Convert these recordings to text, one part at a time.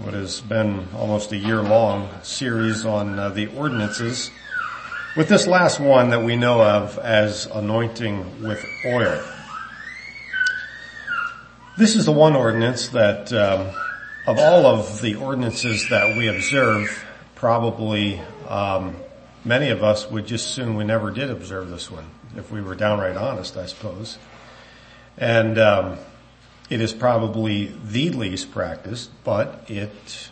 what has been almost a year long series on uh, the ordinances with this last one that we know of as anointing with oil. This is the one ordinance that um, of all of the ordinances that we observe, probably um, many of us would just assume we never did observe this one, if we were downright honest, I suppose. And um, it is probably the least practiced, but it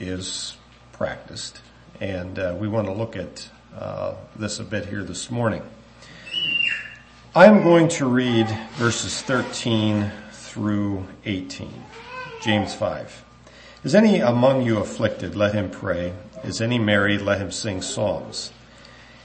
is practiced. And uh, we want to look at uh, this a bit here this morning. I'm going to read verses 13 through 18. James 5. Is any among you afflicted? Let him pray. Is any married? Let him sing psalms.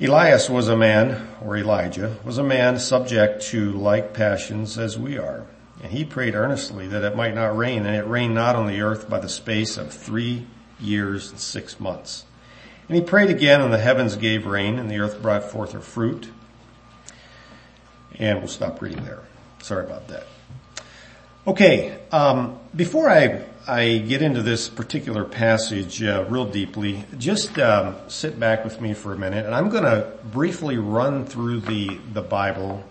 Elias was a man, or Elijah, was a man subject to like passions as we are. And he prayed earnestly that it might not rain, and it rained not on the earth by the space of three years and six months. And he prayed again, and the heavens gave rain, and the earth brought forth her fruit. And we'll stop reading there. Sorry about that. Okay, um, before I I get into this particular passage uh, real deeply, just um, sit back with me for a minute, and I'm going to briefly run through the the Bible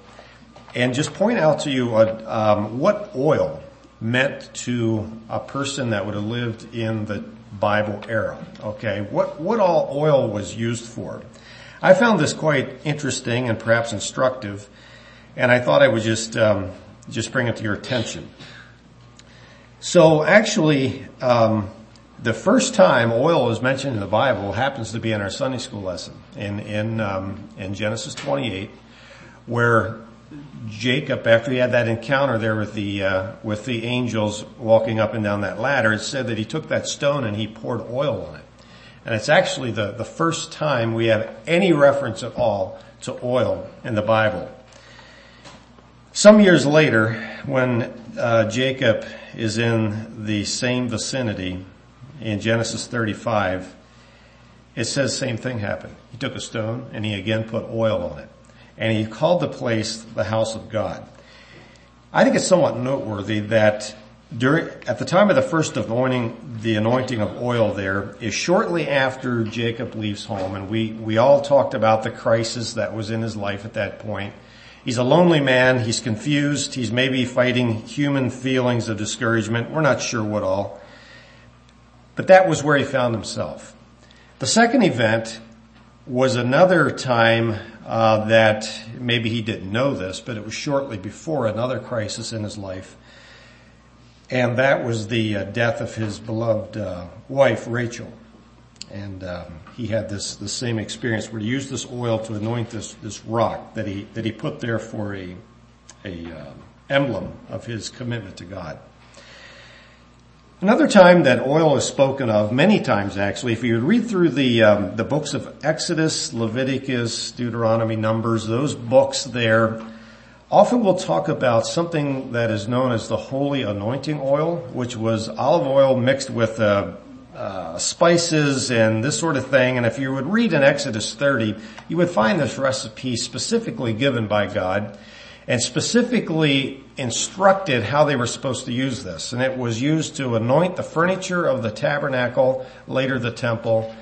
and just point out to you uh, um, what oil meant to a person that would have lived in the Bible era. Okay, what what all oil was used for? I found this quite interesting and perhaps instructive, and I thought I would just um, just bring it to your attention. So actually, um, the first time oil is mentioned in the Bible happens to be in our Sunday school lesson in in um, in Genesis 28, where Jacob, after he had that encounter there with the uh, with the angels walking up and down that ladder, it said that he took that stone and he poured oil on it, and it's actually the the first time we have any reference at all to oil in the Bible. Some years later, when uh, Jacob is in the same vicinity in Genesis 35, it says same thing happened. He took a stone and he again put oil on it. And he called the place the house of God. I think it's somewhat noteworthy that during, at the time of the first anointing, the anointing of oil there is shortly after Jacob leaves home and we, we all talked about the crisis that was in his life at that point He's a lonely man. He's confused. He's maybe fighting human feelings of discouragement. We're not sure what all. But that was where he found himself. The second event was another time uh, that maybe he didn't know this, but it was shortly before another crisis in his life, and that was the uh, death of his beloved uh, wife Rachel. And um, he had this the same experience where he used this oil to anoint this this rock that he that he put there for a a um, emblem of his commitment to God. Another time that oil is spoken of, many times actually, if you read through the um, the books of Exodus, Leviticus, Deuteronomy, Numbers, those books there, often will talk about something that is known as the holy anointing oil, which was olive oil mixed with uh, uh, spices and this sort of thing. And if you would read in Exodus 30, you would find this recipe specifically given by God and specifically instructed how they were supposed to use this. And it was used to anoint the furniture of the tabernacle, later the temple,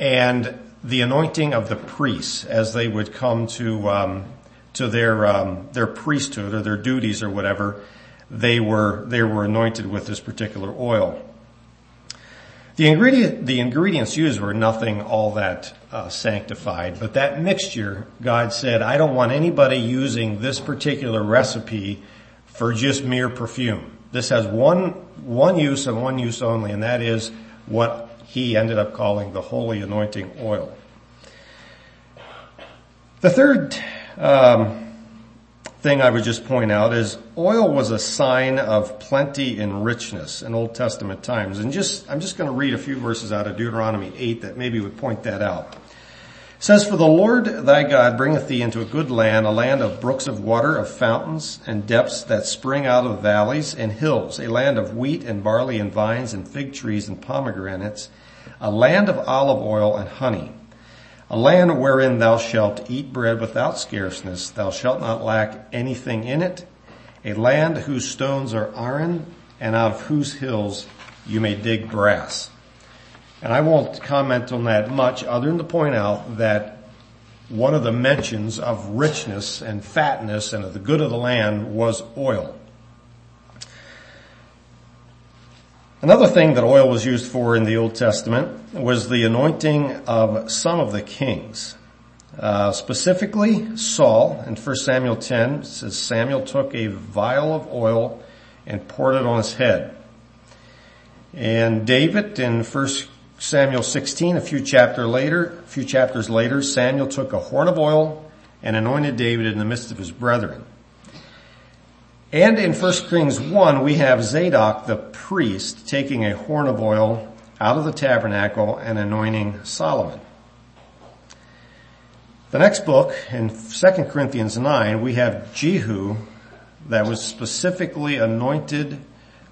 and the anointing of the priests as they would come to um, to their um, their priesthood or their duties or whatever. They were they were anointed with this particular oil. The ingredient, the ingredients used were nothing all that uh, sanctified, but that mixture, God said, I don't want anybody using this particular recipe for just mere perfume. This has one, one use and one use only, and that is what he ended up calling the holy anointing oil. The third um, thing I would just point out is oil was a sign of plenty and richness in Old Testament times. And just, I'm just going to read a few verses out of Deuteronomy 8 that maybe would point that out. says, For the Lord thy God bringeth thee into a good land, a land of brooks of water, of fountains and depths that spring out of valleys and hills, a land of wheat and barley and vines and fig trees and pomegranates, a land of olive oil and honey, a land wherein thou shalt eat bread without scarceness, thou shalt not lack anything in it, a land whose stones are iron and out of whose hills you may dig brass. And I won't comment on that much other than to point out that one of the mentions of richness and fatness and of the good of the land was oil. Another thing that oil was used for in the Old Testament was the anointing of some of the kings. Uh, specifically, Saul in 1 Samuel 10 says Samuel took a vial of oil and poured it on his head. And David in 1 Samuel 16, a few chapter later, a few chapters later, Samuel took a horn of oil and anointed David in the midst of his brethren. And in 1 Kings 1, we have Zadok the priest taking a horn of oil out of the tabernacle and anointing Solomon. The next book, in 2 Corinthians 9, we have Jehu that was specifically anointed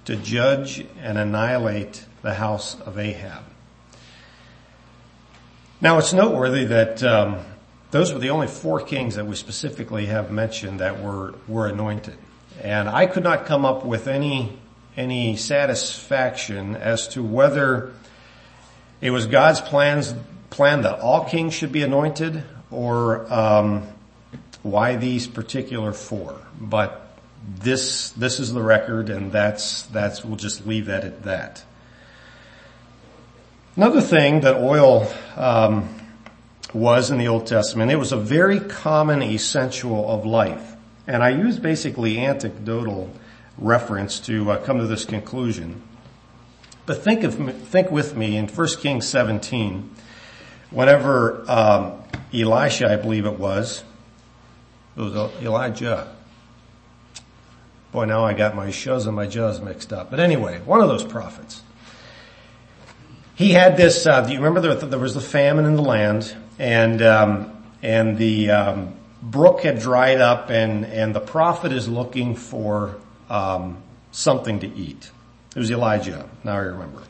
to judge and annihilate the house of Ahab. Now it's noteworthy that um, those were the only four kings that we specifically have mentioned that were were anointed, and I could not come up with any any satisfaction as to whether it was God's plans plan that all kings should be anointed or um, why these particular four. But this this is the record, and that's that's we'll just leave that at that. Another thing that oil um, was in the Old Testament, it was a very common essential of life. And I use basically anecdotal reference to uh, come to this conclusion. But think of think with me in 1 Kings 17, whenever um, Elisha, I believe it was, it was Elijah. Boy, now I got my shuz and my juz mixed up. But anyway, one of those prophets he had this. Uh, do you remember there, there was the famine in the land, and um, and the um, brook had dried up, and and the prophet is looking for um, something to eat. It was Elijah. Now I remember.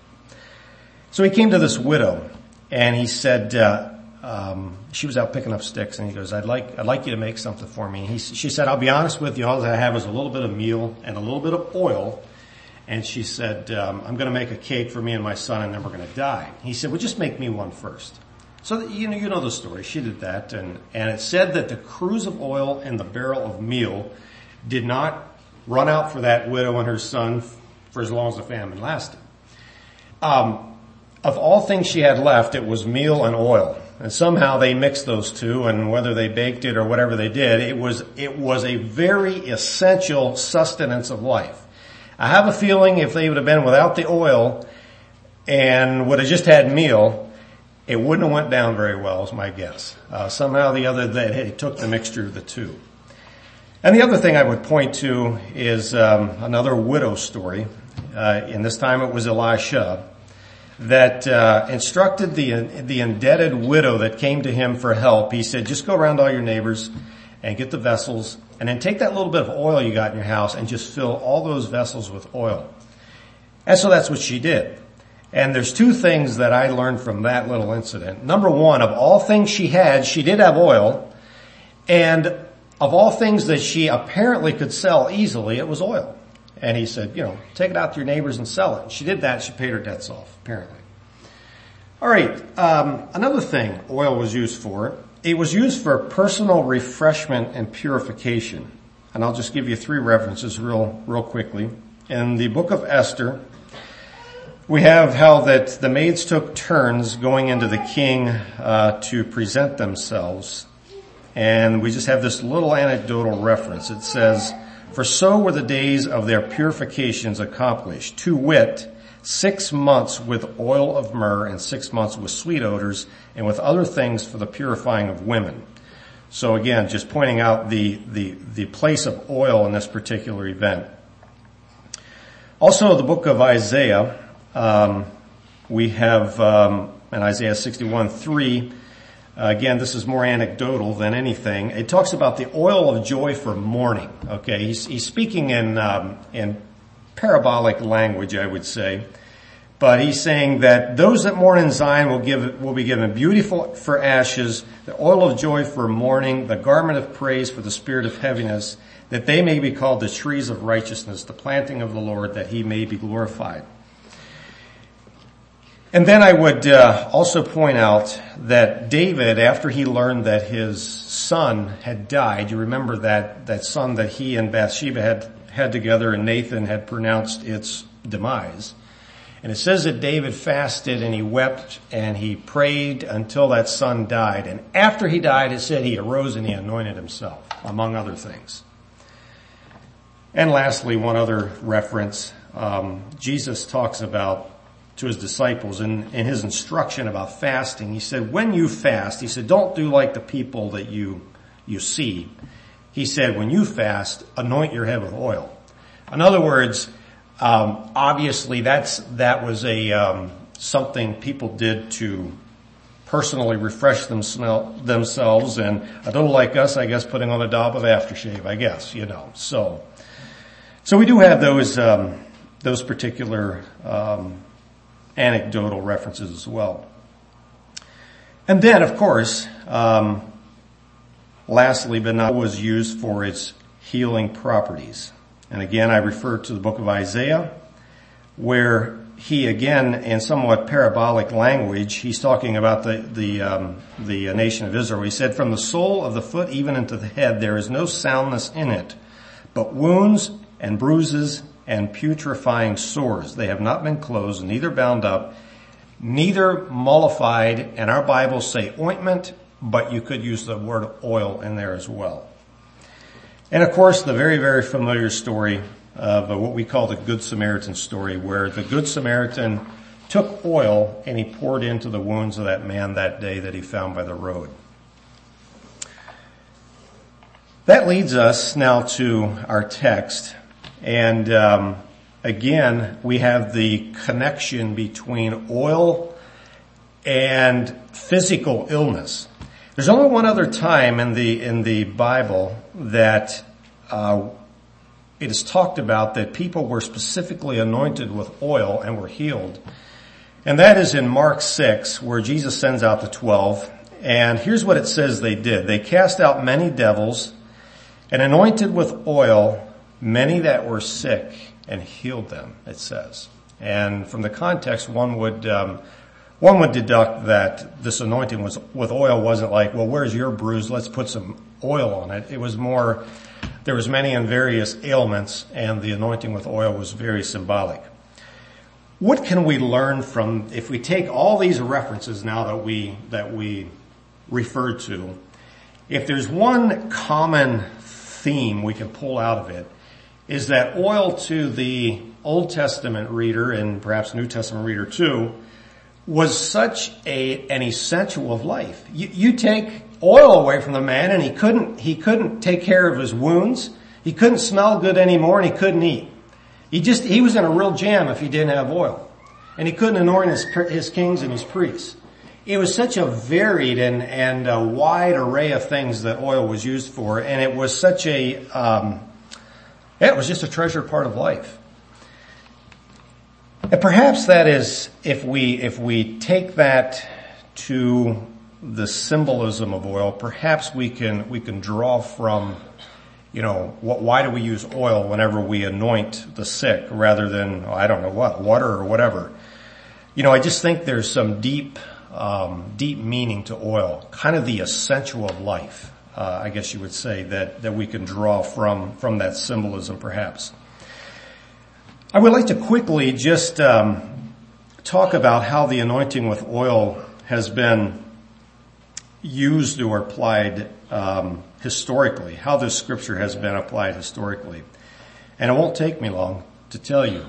So he came to this widow, and he said. Uh, um, she was out picking up sticks, and he goes, "I'd like, I'd like you to make something for me." He, she said, "I'll be honest with you. All that I have is a little bit of meal and a little bit of oil, and she said, um, I'm going to make a cake for me and my son and then we're going to die. He said, well, just make me one first. So you know, you know the story. She did that and, and it said that the cruse of oil and the barrel of meal did not run out for that widow and her son for as long as the famine lasted. Um, of all things she had left, it was meal and oil. And somehow they mixed those two and whether they baked it or whatever they did, it was, it was a very essential sustenance of life. I have a feeling if they would have been without the oil and would have just had meal, it wouldn't have went down very well is my guess. Uh, somehow the other, they took the mixture of the two. And the other thing I would point to is um, another widow story. Uh, and this time it was Elisha that uh, instructed the the indebted widow that came to him for help. He said, "Just go around all your neighbors and get the vessels and then take that little bit of oil you got in your house and just fill all those vessels with oil. And so that's what she did. And there's two things that I learned from that little incident. Number one, of all things she had, she did have oil. And of all things that she apparently could sell easily, it was oil. And he said, you know, take it out to your neighbors and sell it. She did that. She paid her debts off, apparently. All right. Um, another thing oil was used for it was used for personal refreshment and purification. And I'll just give you three references real, real quickly. In the book of Esther, we have how that the maids took turns going into the king uh, to present themselves. And we just have this little anecdotal reference. It says, for so were the days of their purifications accomplished, to wit, six months with oil of myrrh and six months with sweet odors and with other things for the purifying of women. So again, just pointing out the, the, the place of oil in this particular event. Also, the book of Isaiah, um, we have um, in Isaiah 61, 3, again, this is more anecdotal than anything. It talks about the oil of joy for mourning. Okay, he's, he's speaking in um, in parabolic language, I would say. But he's saying that those that mourn in Zion will give, will be given beautiful for ashes, the oil of joy for mourning, the garment of praise for the spirit of heaviness, that they may be called the trees of righteousness, the planting of the Lord, that he may be glorified. And then I would uh, also point out that David, after he learned that his son had died, you remember that, that son that he and Bathsheba had had together and Nathan had pronounced its demise. And it says that David fasted and he wept and he prayed until that son died. And after he died, it said he arose and he anointed himself, among other things. And lastly, one other reference, um, Jesus talks about to his disciples in, in his instruction about fasting. He said, when you fast, he said, don't do like the people that you, you see. He said, when you fast, anoint your head with oil. In other words, um, obviously that's, that was a, um, something people did to personally refresh them themselves and a little like us, I guess, putting on a daub of aftershave, I guess, you know, so. So we do have those, um, those particular, um, anecdotal references as well. And then, of course, um, lastly, but not was used for its healing properties. And again, I refer to the book of Isaiah, where he again, in somewhat parabolic language, he's talking about the the um, the nation of Israel. He said, "From the sole of the foot even into the head, there is no soundness in it, but wounds and bruises and putrefying sores. They have not been closed, neither bound up, neither mollified, and our Bibles say ointment, but you could use the word oil in there as well. And of course, the very, very familiar story of what we call the Good Samaritan story, where the Good Samaritan took oil and he poured into the wounds of that man that day that he found by the road. That leads us now to our text, and um, again, we have the connection between oil and physical illness. There's only one other time in the in the Bible that uh, it is talked about that people were specifically anointed with oil and were healed, and that is in Mark six, where Jesus sends out the twelve. And here's what it says they did: they cast out many devils and anointed with oil many that were sick and healed them, it says. And from the context, one would, um, one would deduct that this anointing was, with oil wasn't like, well, where's your bruise? Let's put some oil on it. It was more, there was many and various ailments and the anointing with oil was very symbolic. What can we learn from, if we take all these references now that we, that we refer to, if there's one common theme we can pull out of it, is that oil to the Old Testament reader and perhaps New Testament reader too was such a, an essential of life. You, you take oil away from the man and he couldn't, he couldn't take care of his wounds. He couldn't smell good anymore and he couldn't eat. He just, he was in a real jam if he didn't have oil. And he couldn't anoint his, his kings and his priests. It was such a varied and, and a wide array of things that oil was used for and it was such a, um, it was just a treasured part of life. And perhaps that is, if we, if we take that to the symbolism of oil, perhaps we can, we can draw from, you know, what, why do we use oil whenever we anoint the sick rather than, I don't know what, water or whatever. You know, I just think there's some deep, um, deep meaning to oil, kind of the essential of life uh, I guess you would say that that we can draw from from that symbolism, perhaps. I would like to quickly just um, talk about how the anointing with oil has been used or applied um, historically, how this scripture has been applied historically, and it won't take me long to tell you.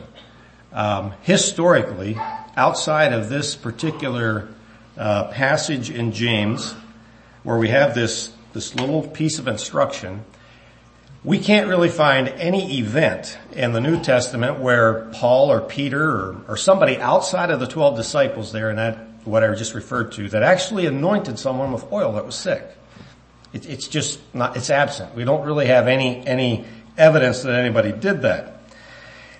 Um, historically, outside of this particular uh, passage in James, where we have this this little piece of instruction, we can't really find any event in the New Testament where Paul or Peter or, or somebody outside of the 12 disciples there and that what I just referred to, that actually anointed someone with oil that was sick. It, it's just not, it's absent. We don't really have any, any evidence that anybody did that.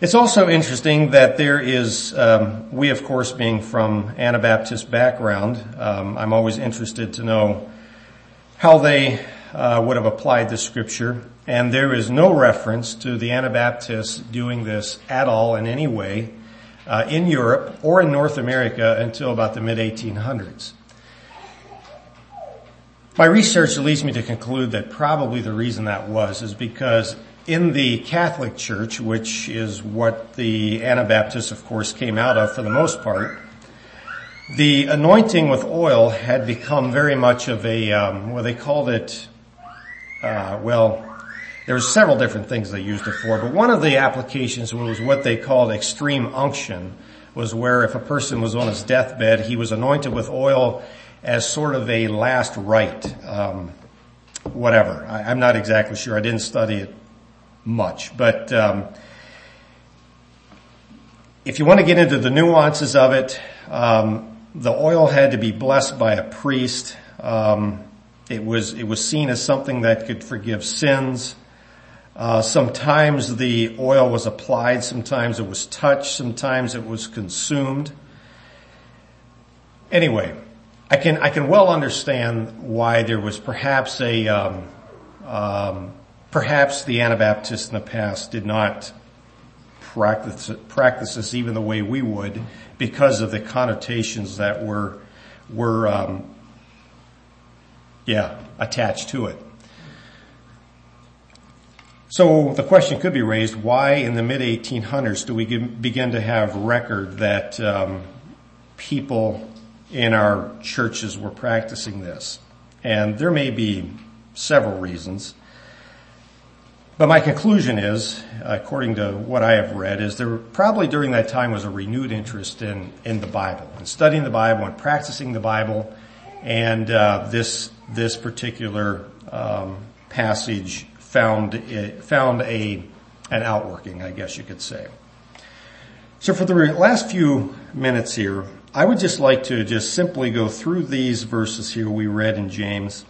It's also interesting that there is, um, we of course being from Anabaptist background, um, I'm always interested to know how they uh, would have applied the scripture, and there is no reference to the Anabaptists doing this at all in any way uh, in Europe or in North America until about the mid 1800s. My research leads me to conclude that probably the reason that was is because in the Catholic Church, which is what the Anabaptists of course came out of for the most part, the anointing with oil had become very much of a, um, well they called it, uh, well, there were several different things they used it for, but one of the applications was what they called extreme unction, was where if a person was on his deathbed, he was anointed with oil as sort of a last rite, um, whatever. I, am not exactly sure. I didn't study it much, but um, if you want to get into the nuances of it, um, the oil had to be blessed by a priest. Um, it was it was seen as something that could forgive sins. Uh, sometimes the oil was applied, sometimes it was touched, sometimes it was consumed. Anyway, I can I can well understand why there was perhaps a um, um, perhaps the Anabaptists in the past did not practice practice this even the way we would because of the connotations that were were um, yeah attached to it. So the question could be raised: Why, in the mid 1800s, do we begin to have record that um, people in our churches were practicing this. And there may be several reasons. But my conclusion is, according to what I have read, is there probably during that time was a renewed interest in, in the Bible, and studying the Bible and practicing the Bible, and uh, this this particular um, passage found it, found a an outworking, I guess you could say. So for the last few minutes here, I would just like to just simply go through these verses here we read in James.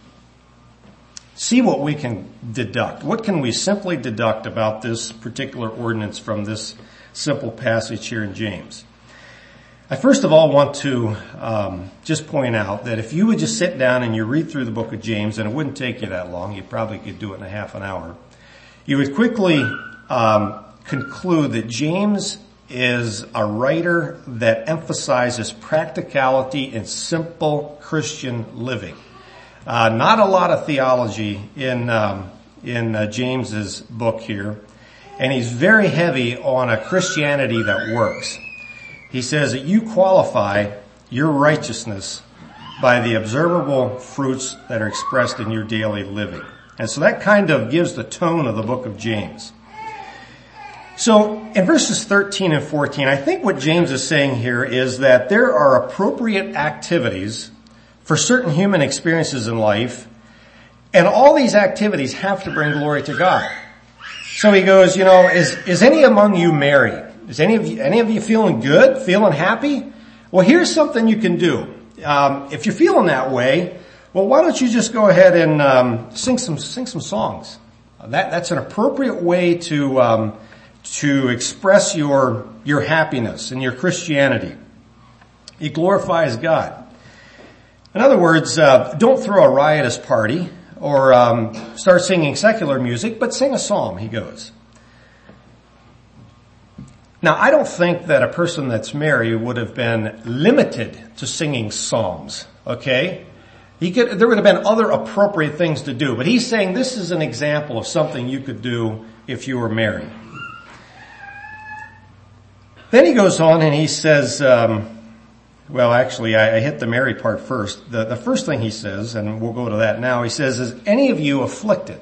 See what we can deduct. What can we simply deduct about this particular ordinance from this simple passage here in James? I first of all want to um, just point out that if you would just sit down and you read through the book of James, and it wouldn't take you that long, you probably could do it in a half an hour, you would quickly um, conclude that James is a writer that emphasizes practicality and simple Christian living. Uh, not a lot of theology in um, in uh, James's book here, and he's very heavy on a Christianity that works. He says that you qualify your righteousness by the observable fruits that are expressed in your daily living. And so that kind of gives the tone of the book of James. So in verses 13 and 14, I think what James is saying here is that there are appropriate activities for certain human experiences in life, and all these activities have to bring glory to God. So he goes, you know, is, is any among you married? Is any of you, any of you feeling good? Feeling happy? Well, here's something you can do. Um, if you're feeling that way, well, why don't you just go ahead and um, sing some sing some songs? That that's an appropriate way to um, to express your, your happiness and your Christianity. It glorifies God. In other words, uh, don't throw a riotous party or um, start singing secular music, but sing a psalm, he goes. Now, I don't think that a person that's married would have been limited to singing psalms, okay? He could, there would have been other appropriate things to do, but he's saying this is an example of something you could do if you were married. Then he goes on and he says, um, well, actually, I, hit the Mary part first. The, the first thing he says, and we'll go to that now, he says, is any of you afflicted?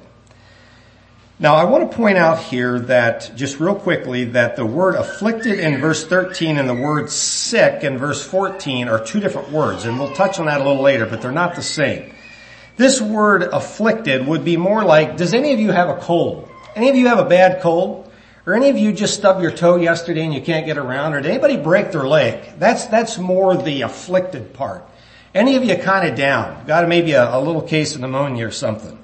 Now, I want to point out here that, just real quickly, that the word afflicted in verse 13 and the word sick in verse 14 are two different words, and we'll touch on that a little later, but they're not the same. This word afflicted would be more like, does any of you have a cold? Any of you have a bad cold? Or any of you just stubbed your toe yesterday and you can't get around? Or did anybody break their leg? That's, that's more the afflicted part. Any of you kind of down? Got maybe a, a little case of pneumonia or something.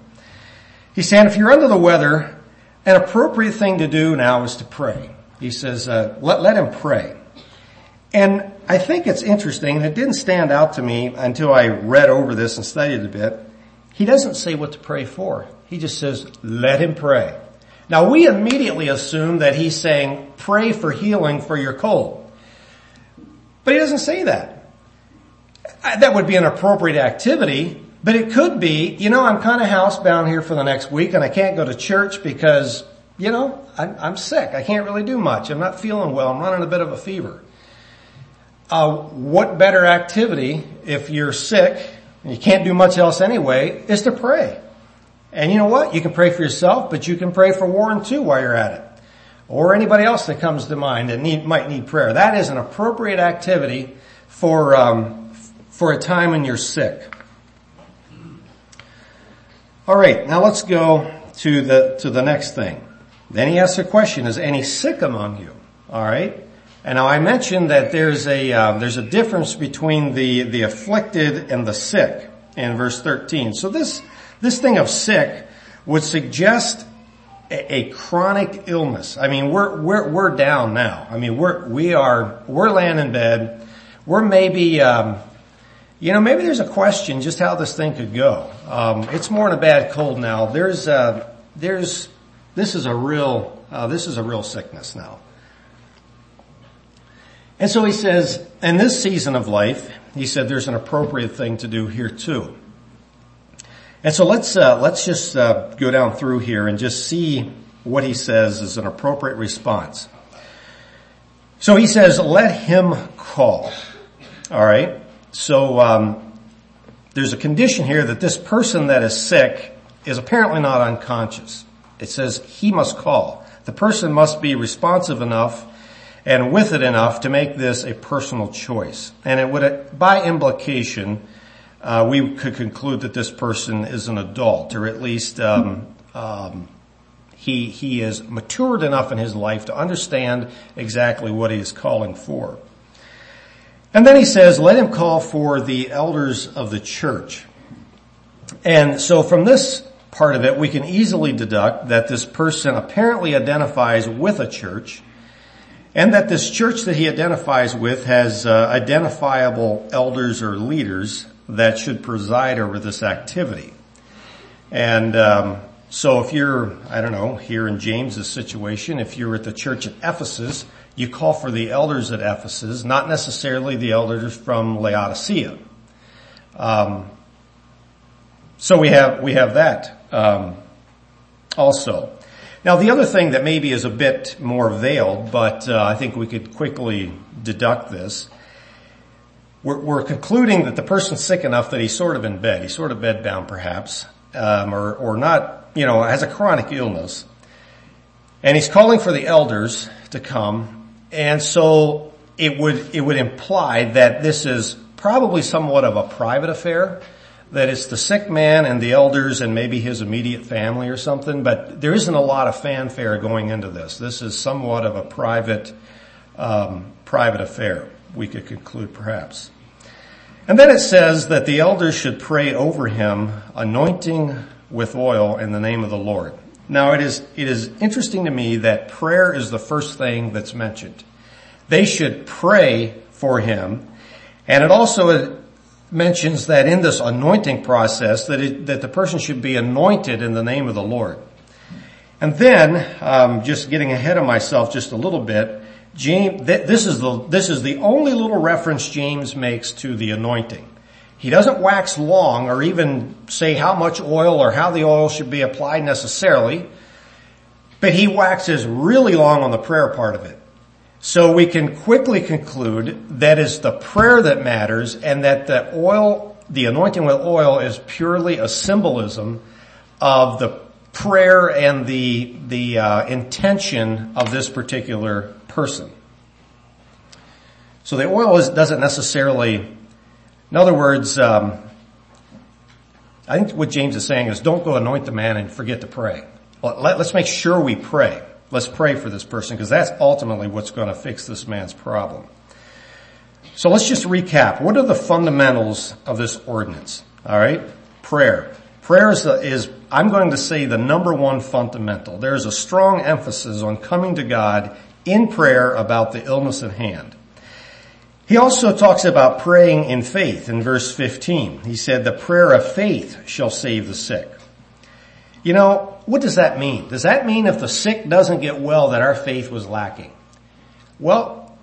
He's saying if you're under the weather, an appropriate thing to do now is to pray. He says, uh, let, let him pray. And I think it's interesting, and it didn't stand out to me until I read over this and studied a bit. He doesn't say what to pray for. He just says, let him pray. Now we immediately assume that he's saying, pray for healing for your cold. But he doesn't say that. That would be an appropriate activity, but it could be, you know, I'm kind of housebound here for the next week and I can't go to church because, you know, I'm, I'm sick. I can't really do much. I'm not feeling well. I'm running a bit of a fever. Uh, what better activity if you're sick and you can't do much else anyway is to pray. And you know what? You can pray for yourself, but you can pray for Warren too while you're at it. Or anybody else that comes to mind that need, might need prayer. That is an appropriate activity for, um, for a time when you're sick. Alright, now let's go to the, to the next thing. Then he asks a question, is any sick among you? Alright? And now I mentioned that there's a, uh, there's a difference between the, the afflicted and the sick in verse 13. So this, this thing of sick would suggest a, a chronic illness. I mean, we're, we're, we're down now. I mean, we're, we are, we're laying in bed. We're maybe, um, you know, maybe there's a question just how this thing could go. Um, it's more than a bad cold now. There's, uh, there's, this is a real, uh, this is a real sickness now. And so he says, in this season of life, he said there's an appropriate thing to do here too. And so let's, uh, let's just uh, go down through here and just see what he says is an appropriate response. So he says, let him call. Alright? So, um, there's a condition here that this person that is sick is apparently not unconscious. It says he must call. The person must be responsive enough and with it enough to make this a personal choice. And it would, by implication, uh, we could conclude that this person is an adult, or at least um, um, he he is matured enough in his life to understand exactly what he is calling for. And then he says, "Let him call for the elders of the church." And so, from this part of it, we can easily deduct that this person apparently identifies with a church. And that this church that he identifies with has uh, identifiable elders or leaders that should preside over this activity. And um, so if you're, I don't know, here in James's situation, if you're at the church at Ephesus, you call for the elders at Ephesus, not necessarily the elders from Laodicea. Um, so we have we have that um, also. Now the other thing that maybe is a bit more veiled, but uh, I think we could quickly deduct this we're, we're, concluding that the person's sick enough that he's sort of in bed. He's sort of bedbound perhaps, um, or, or not, you know, has a chronic illness. And he's calling for the elders to come. And so it would, it would imply that this is probably somewhat of a private affair, that it's the sick man and the elders and maybe his immediate family or something, but there isn't a lot of fanfare going into this. This is somewhat of a private, um, private affair, we could conclude perhaps. And then it says that the elders should pray over him, anointing with oil in the name of the Lord. Now it is, it is interesting to me that prayer is the first thing that's mentioned. They should pray for him. And it also mentions that in this anointing process that it, that the person should be anointed in the name of the Lord. And then, um, just getting ahead of myself just a little bit, James, this is the, this is the only little reference James makes to the anointing. He doesn't wax long or even say how much oil or how the oil should be applied necessarily, but he waxes really long on the prayer part of it. So we can quickly conclude that it's the prayer that matters and that the oil, the anointing with oil is purely a symbolism of the prayer and the, the uh, intention of this particular person. So the oil is, doesn't necessarily, in other words, um, I think what James is saying is don't go anoint the man and forget to pray. Let, us make sure we pray. Let's pray for this person because that's ultimately what's going to fix this man's problem. So let's just recap. What are the fundamentals of this ordinance? All right. Prayer. Prayer is, the, is, I'm going to say the number one fundamental. There's a strong emphasis on coming to God in prayer about the illness at hand. He also talks about praying in faith in verse 15. He said, the prayer of faith shall save the sick. You know, what does that mean? Does that mean if the sick doesn't get well that our faith was lacking? Well,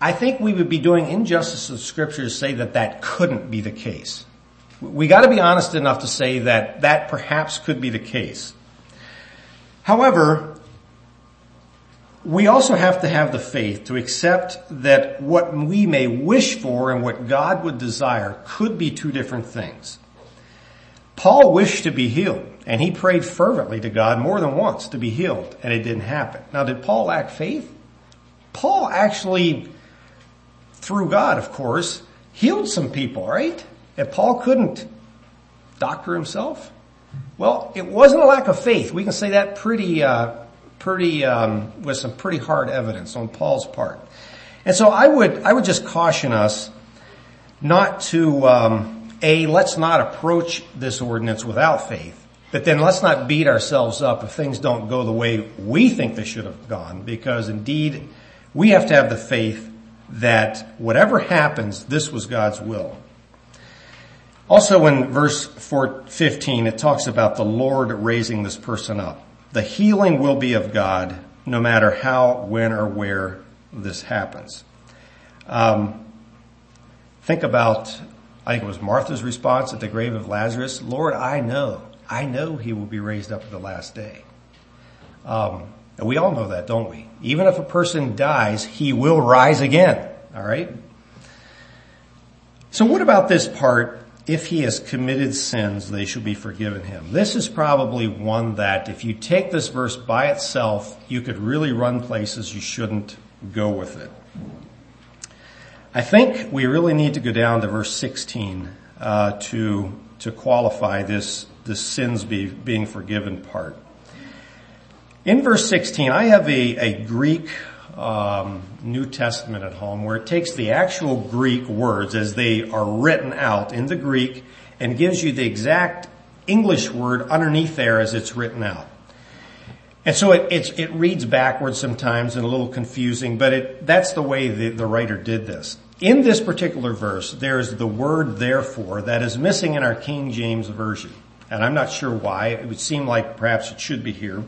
I think we would be doing injustice to the scripture to say that that couldn't be the case. We gotta be honest enough to say that that perhaps could be the case. However, we also have to have the faith to accept that what we may wish for and what God would desire could be two different things. Paul wished to be healed and he prayed fervently to God more than once to be healed and it didn't happen. Now did Paul lack faith? Paul actually, through God of course, healed some people, right? And Paul couldn't doctor himself. Well, it wasn't a lack of faith. We can say that pretty, uh, pretty um, with some pretty hard evidence on Paul's part. And so I would I would just caution us not to um, a let's not approach this ordinance without faith, but then let's not beat ourselves up if things don't go the way we think they should have gone, because indeed we have to have the faith that whatever happens, this was God's will. Also in verse 15, it talks about the Lord raising this person up. The healing will be of God no matter how, when, or where this happens. Um, think about, I think it was Martha's response at the grave of Lazarus. Lord, I know, I know he will be raised up at the last day. Um, and we all know that, don't we? Even if a person dies, he will rise again. All right. So what about this part? if he has committed sins, they shall be forgiven him. This is probably one that if you take this verse by itself, you could really run places you shouldn't go with it. I think we really need to go down to verse 16 uh, to to qualify this this sins be, being forgiven part. In verse 16, I have a, a Greek um, New Testament at home where it takes the actual Greek words as they are written out in the Greek and gives you the exact English word underneath there as it's written out. And so it, it reads backwards sometimes and a little confusing, but it, that's the way the, the writer did this. In this particular verse, there's the word therefore that is missing in our King James Version. And I'm not sure why. It would seem like perhaps it should be here.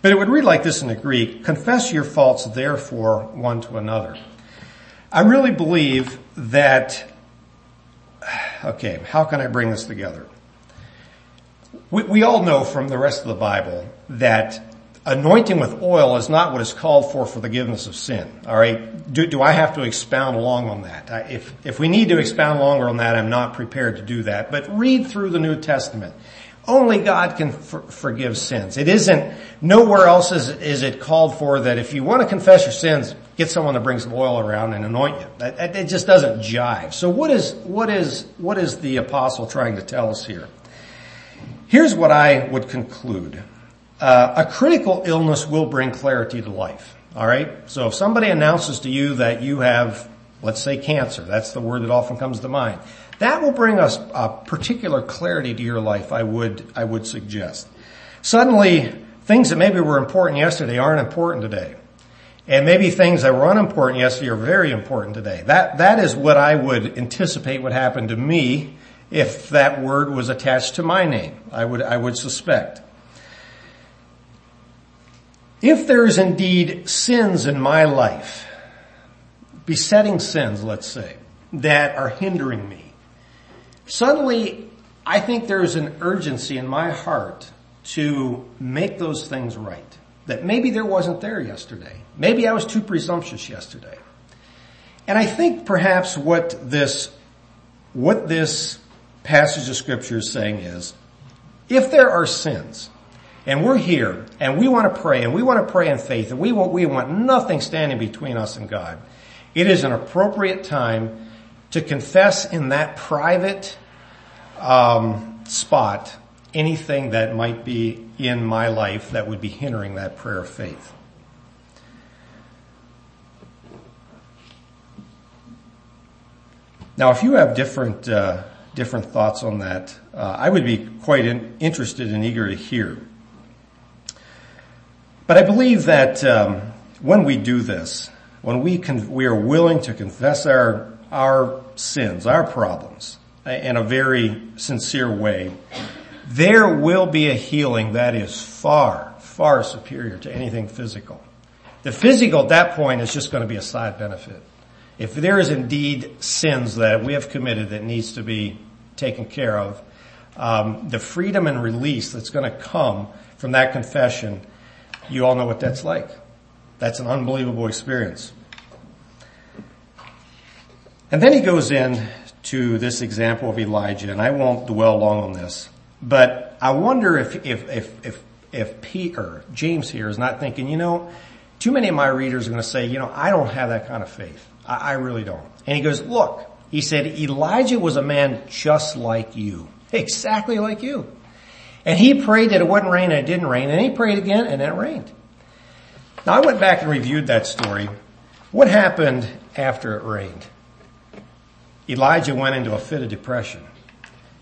But it would read like this in the Greek, confess your faults therefore one to another. I really believe that, okay, how can I bring this together? We, we all know from the rest of the Bible that anointing with oil is not what is called for for the forgiveness of sin. All right. Do, do I have to expound long on that? I, if, if we need to expound longer on that, I'm not prepared to do that. But read through the New Testament. Only God can for, forgive sins. It isn't, nowhere else is, is it called for that if you want to confess your sins, get someone to bring some oil around and anoint you. That, it just doesn't jive. So what is, what is, what is the apostle trying to tell us here? Here's what I would conclude. Uh, a critical illness will bring clarity to life. Alright? So if somebody announces to you that you have, let's say cancer, that's the word that often comes to mind. That will bring us a particular clarity to your life, I would, I would suggest. Suddenly, things that maybe were important yesterday aren't important today. And maybe things that were unimportant yesterday are very important today. That, that is what I would anticipate would happen to me if that word was attached to my name. I would, I would suspect. If there is indeed sins in my life, besetting sins, let's say, that are hindering me, Suddenly, I think there's an urgency in my heart to make those things right. That maybe there wasn't there yesterday. Maybe I was too presumptuous yesterday. And I think perhaps what this, what this passage of scripture is saying is, if there are sins, and we're here, and we want to pray, and we want to pray in faith, and we want, we want nothing standing between us and God, it is an appropriate time to confess in that private um, spot anything that might be in my life that would be hindering that prayer of faith. Now, if you have different uh, different thoughts on that, uh, I would be quite in, interested and eager to hear. But I believe that um, when we do this, when we con- we are willing to confess our our sins, our problems, in a very sincere way, there will be a healing that is far, far superior to anything physical. The physical at that point is just going to be a side benefit. If there is indeed sins that we have committed that needs to be taken care of, um, the freedom and release that's going to come from that confession, you all know what that's like. That's an unbelievable experience. And then he goes in to this example of Elijah, and I won't dwell long on this, but I wonder if, if, if, if, if Peter, James here is not thinking, you know, too many of my readers are going to say, you know, I don't have that kind of faith. I, I really don't. And he goes, look, he said, Elijah was a man just like you. Exactly like you. And he prayed that it wouldn't rain and it didn't rain, and he prayed again and it rained. Now I went back and reviewed that story. What happened after it rained? Elijah went into a fit of depression.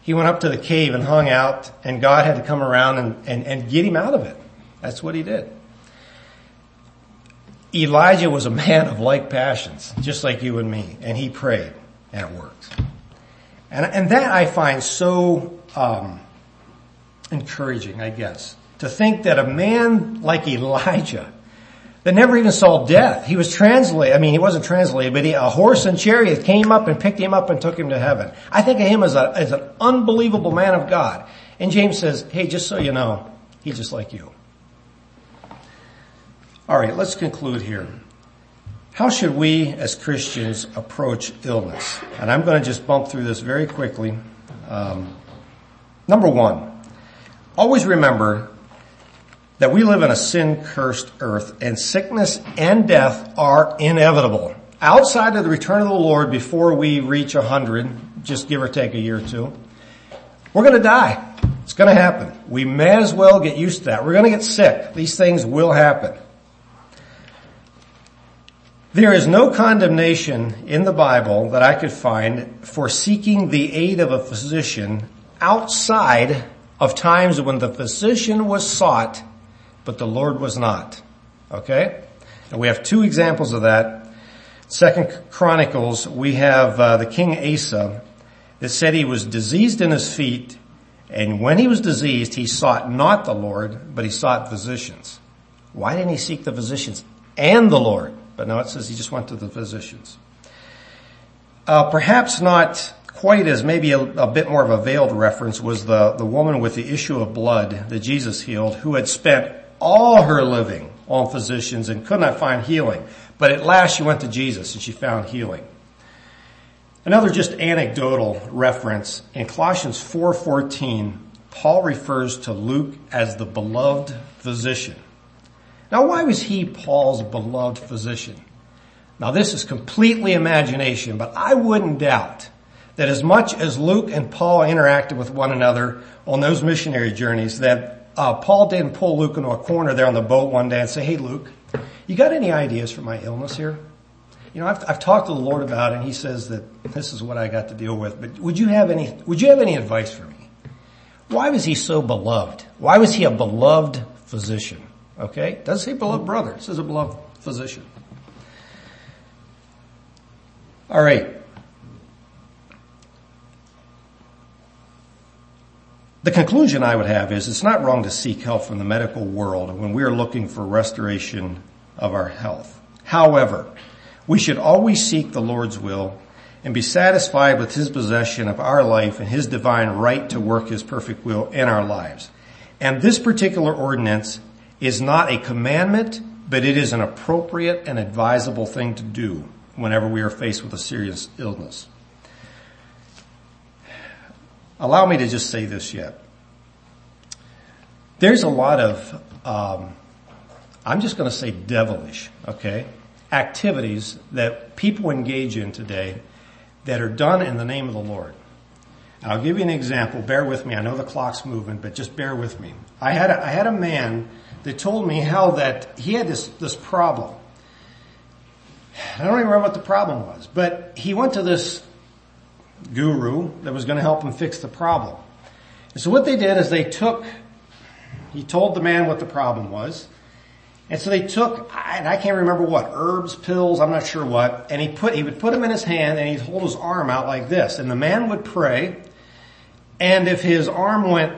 He went up to the cave and hung out and God had to come around and, and, and get him out of it. That's what he did. Elijah was a man of like passions, just like you and me, and he prayed and it worked. And, and that I find so um, encouraging, I guess, to think that a man like Elijah that never even saw death. He was translated, I mean, he wasn't translated, but he, a horse and chariot came up and picked him up and took him to heaven. I think of him as, a, as an unbelievable man of God. And James says, hey, just so you know, he's just like you. Alright, let's conclude here. How should we as Christians approach illness? And I'm going to just bump through this very quickly. Um, number one, always remember that we live in a sin cursed earth and sickness and death are inevitable. Outside of the return of the Lord before we reach a hundred, just give or take a year or two, we're gonna die. It's gonna happen. We may as well get used to that. We're gonna get sick. These things will happen. There is no condemnation in the Bible that I could find for seeking the aid of a physician outside of times when the physician was sought but the Lord was not. Okay? And we have two examples of that. Second Chronicles, we have uh, the king Asa that said he was diseased in his feet, and when he was diseased, he sought not the Lord, but he sought physicians. Why didn't he seek the physicians and the Lord? But now it says he just went to the physicians. Uh, perhaps not quite as maybe a, a, bit more of a veiled reference was the, the woman with the issue of blood that Jesus healed who had spent all her living on physicians and could not find healing. But at last she went to Jesus and she found healing. Another just anecdotal reference in Colossians 4:14, Paul refers to Luke as the beloved physician. Now why was he Paul's beloved physician? Now this is completely imagination, but I wouldn't doubt that as much as Luke and Paul interacted with one another on those missionary journeys that uh, Paul didn't pull Luke into a corner there on the boat one day and say, hey Luke, you got any ideas for my illness here? You know, I've, I've talked to the Lord about it and he says that this is what I got to deal with, but would you have any, would you have any advice for me? Why was he so beloved? Why was he a beloved physician? Okay? Doesn't say beloved brother. Says a beloved physician. Alright. The conclusion I would have is it's not wrong to seek help from the medical world when we are looking for restoration of our health. However, we should always seek the Lord's will and be satisfied with His possession of our life and His divine right to work His perfect will in our lives. And this particular ordinance is not a commandment, but it is an appropriate and advisable thing to do whenever we are faced with a serious illness. Allow me to just say this yet. There's a lot of, um, I'm just going to say devilish, okay, activities that people engage in today that are done in the name of the Lord. I'll give you an example. Bear with me. I know the clock's moving, but just bear with me. I had a, I had a man that told me how that he had this, this problem. I don't even remember what the problem was, but he went to this guru that was going to help him fix the problem. And so what they did is they took, he told the man what the problem was, and so they took, and I can't remember what, herbs, pills, I'm not sure what, and he put, he would put them in his hand and he'd hold his arm out like this, and the man would pray, and if his arm went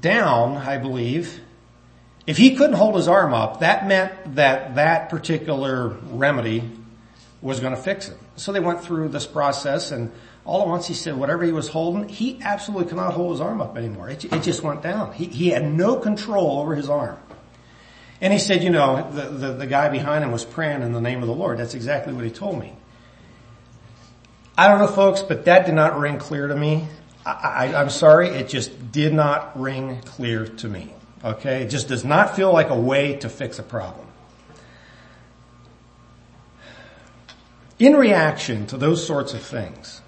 down, I believe, if he couldn't hold his arm up, that meant that that particular remedy was going to fix it. So they went through this process and all at once he said whatever he was holding, he absolutely could not hold his arm up anymore. It, it just went down. He, he had no control over his arm. And he said, you know, the, the, the guy behind him was praying in the name of the Lord. That's exactly what he told me. I don't know folks, but that did not ring clear to me. I, I'm sorry, it just did not ring clear to me. Okay? It just does not feel like a way to fix a problem. In reaction to those sorts of things,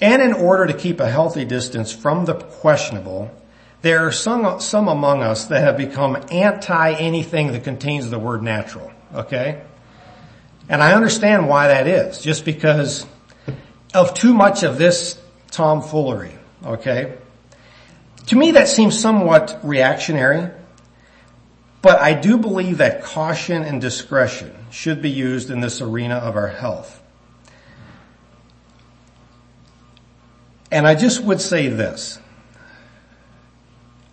and in order to keep a healthy distance from the questionable, there are some, some among us that have become anti anything that contains the word natural. Okay? And I understand why that is, just because of too much of this tomfoolery. Okay? To me that seems somewhat reactionary, but I do believe that caution and discretion should be used in this arena of our health. And I just would say this.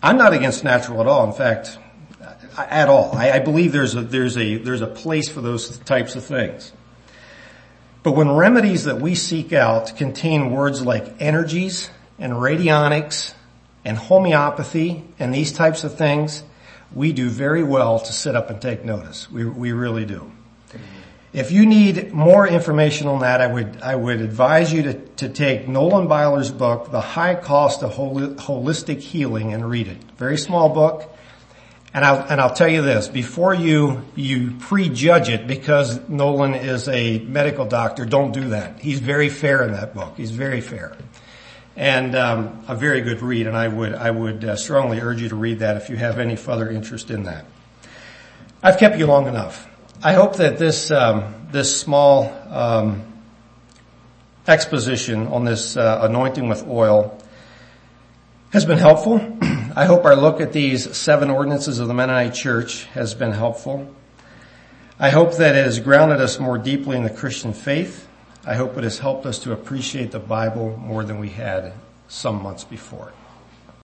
I'm not against natural at all. In fact, at all. I, I, believe there's a, there's a, there's a place for those types of things. But when remedies that we seek out contain words like energies and radionics and homeopathy and these types of things, we do very well to sit up and take notice. We, we really do. If you need more information on that, I would, I would advise you to, to take Nolan Byler's book, The High Cost of Holistic Healing and read it. Very small book. And I'll, and I'll tell you this, before you, you prejudge it because Nolan is a medical doctor, don't do that. He's very fair in that book. He's very fair and um, a very good read. And I would I would uh, strongly urge you to read that if you have any further interest in that. I've kept you long enough. I hope that this um, this small um, exposition on this uh, anointing with oil has been helpful. I hope our look at these seven ordinances of the Mennonite Church has been helpful. I hope that it has grounded us more deeply in the Christian faith I hope it has helped us to appreciate the Bible more than we had some months before.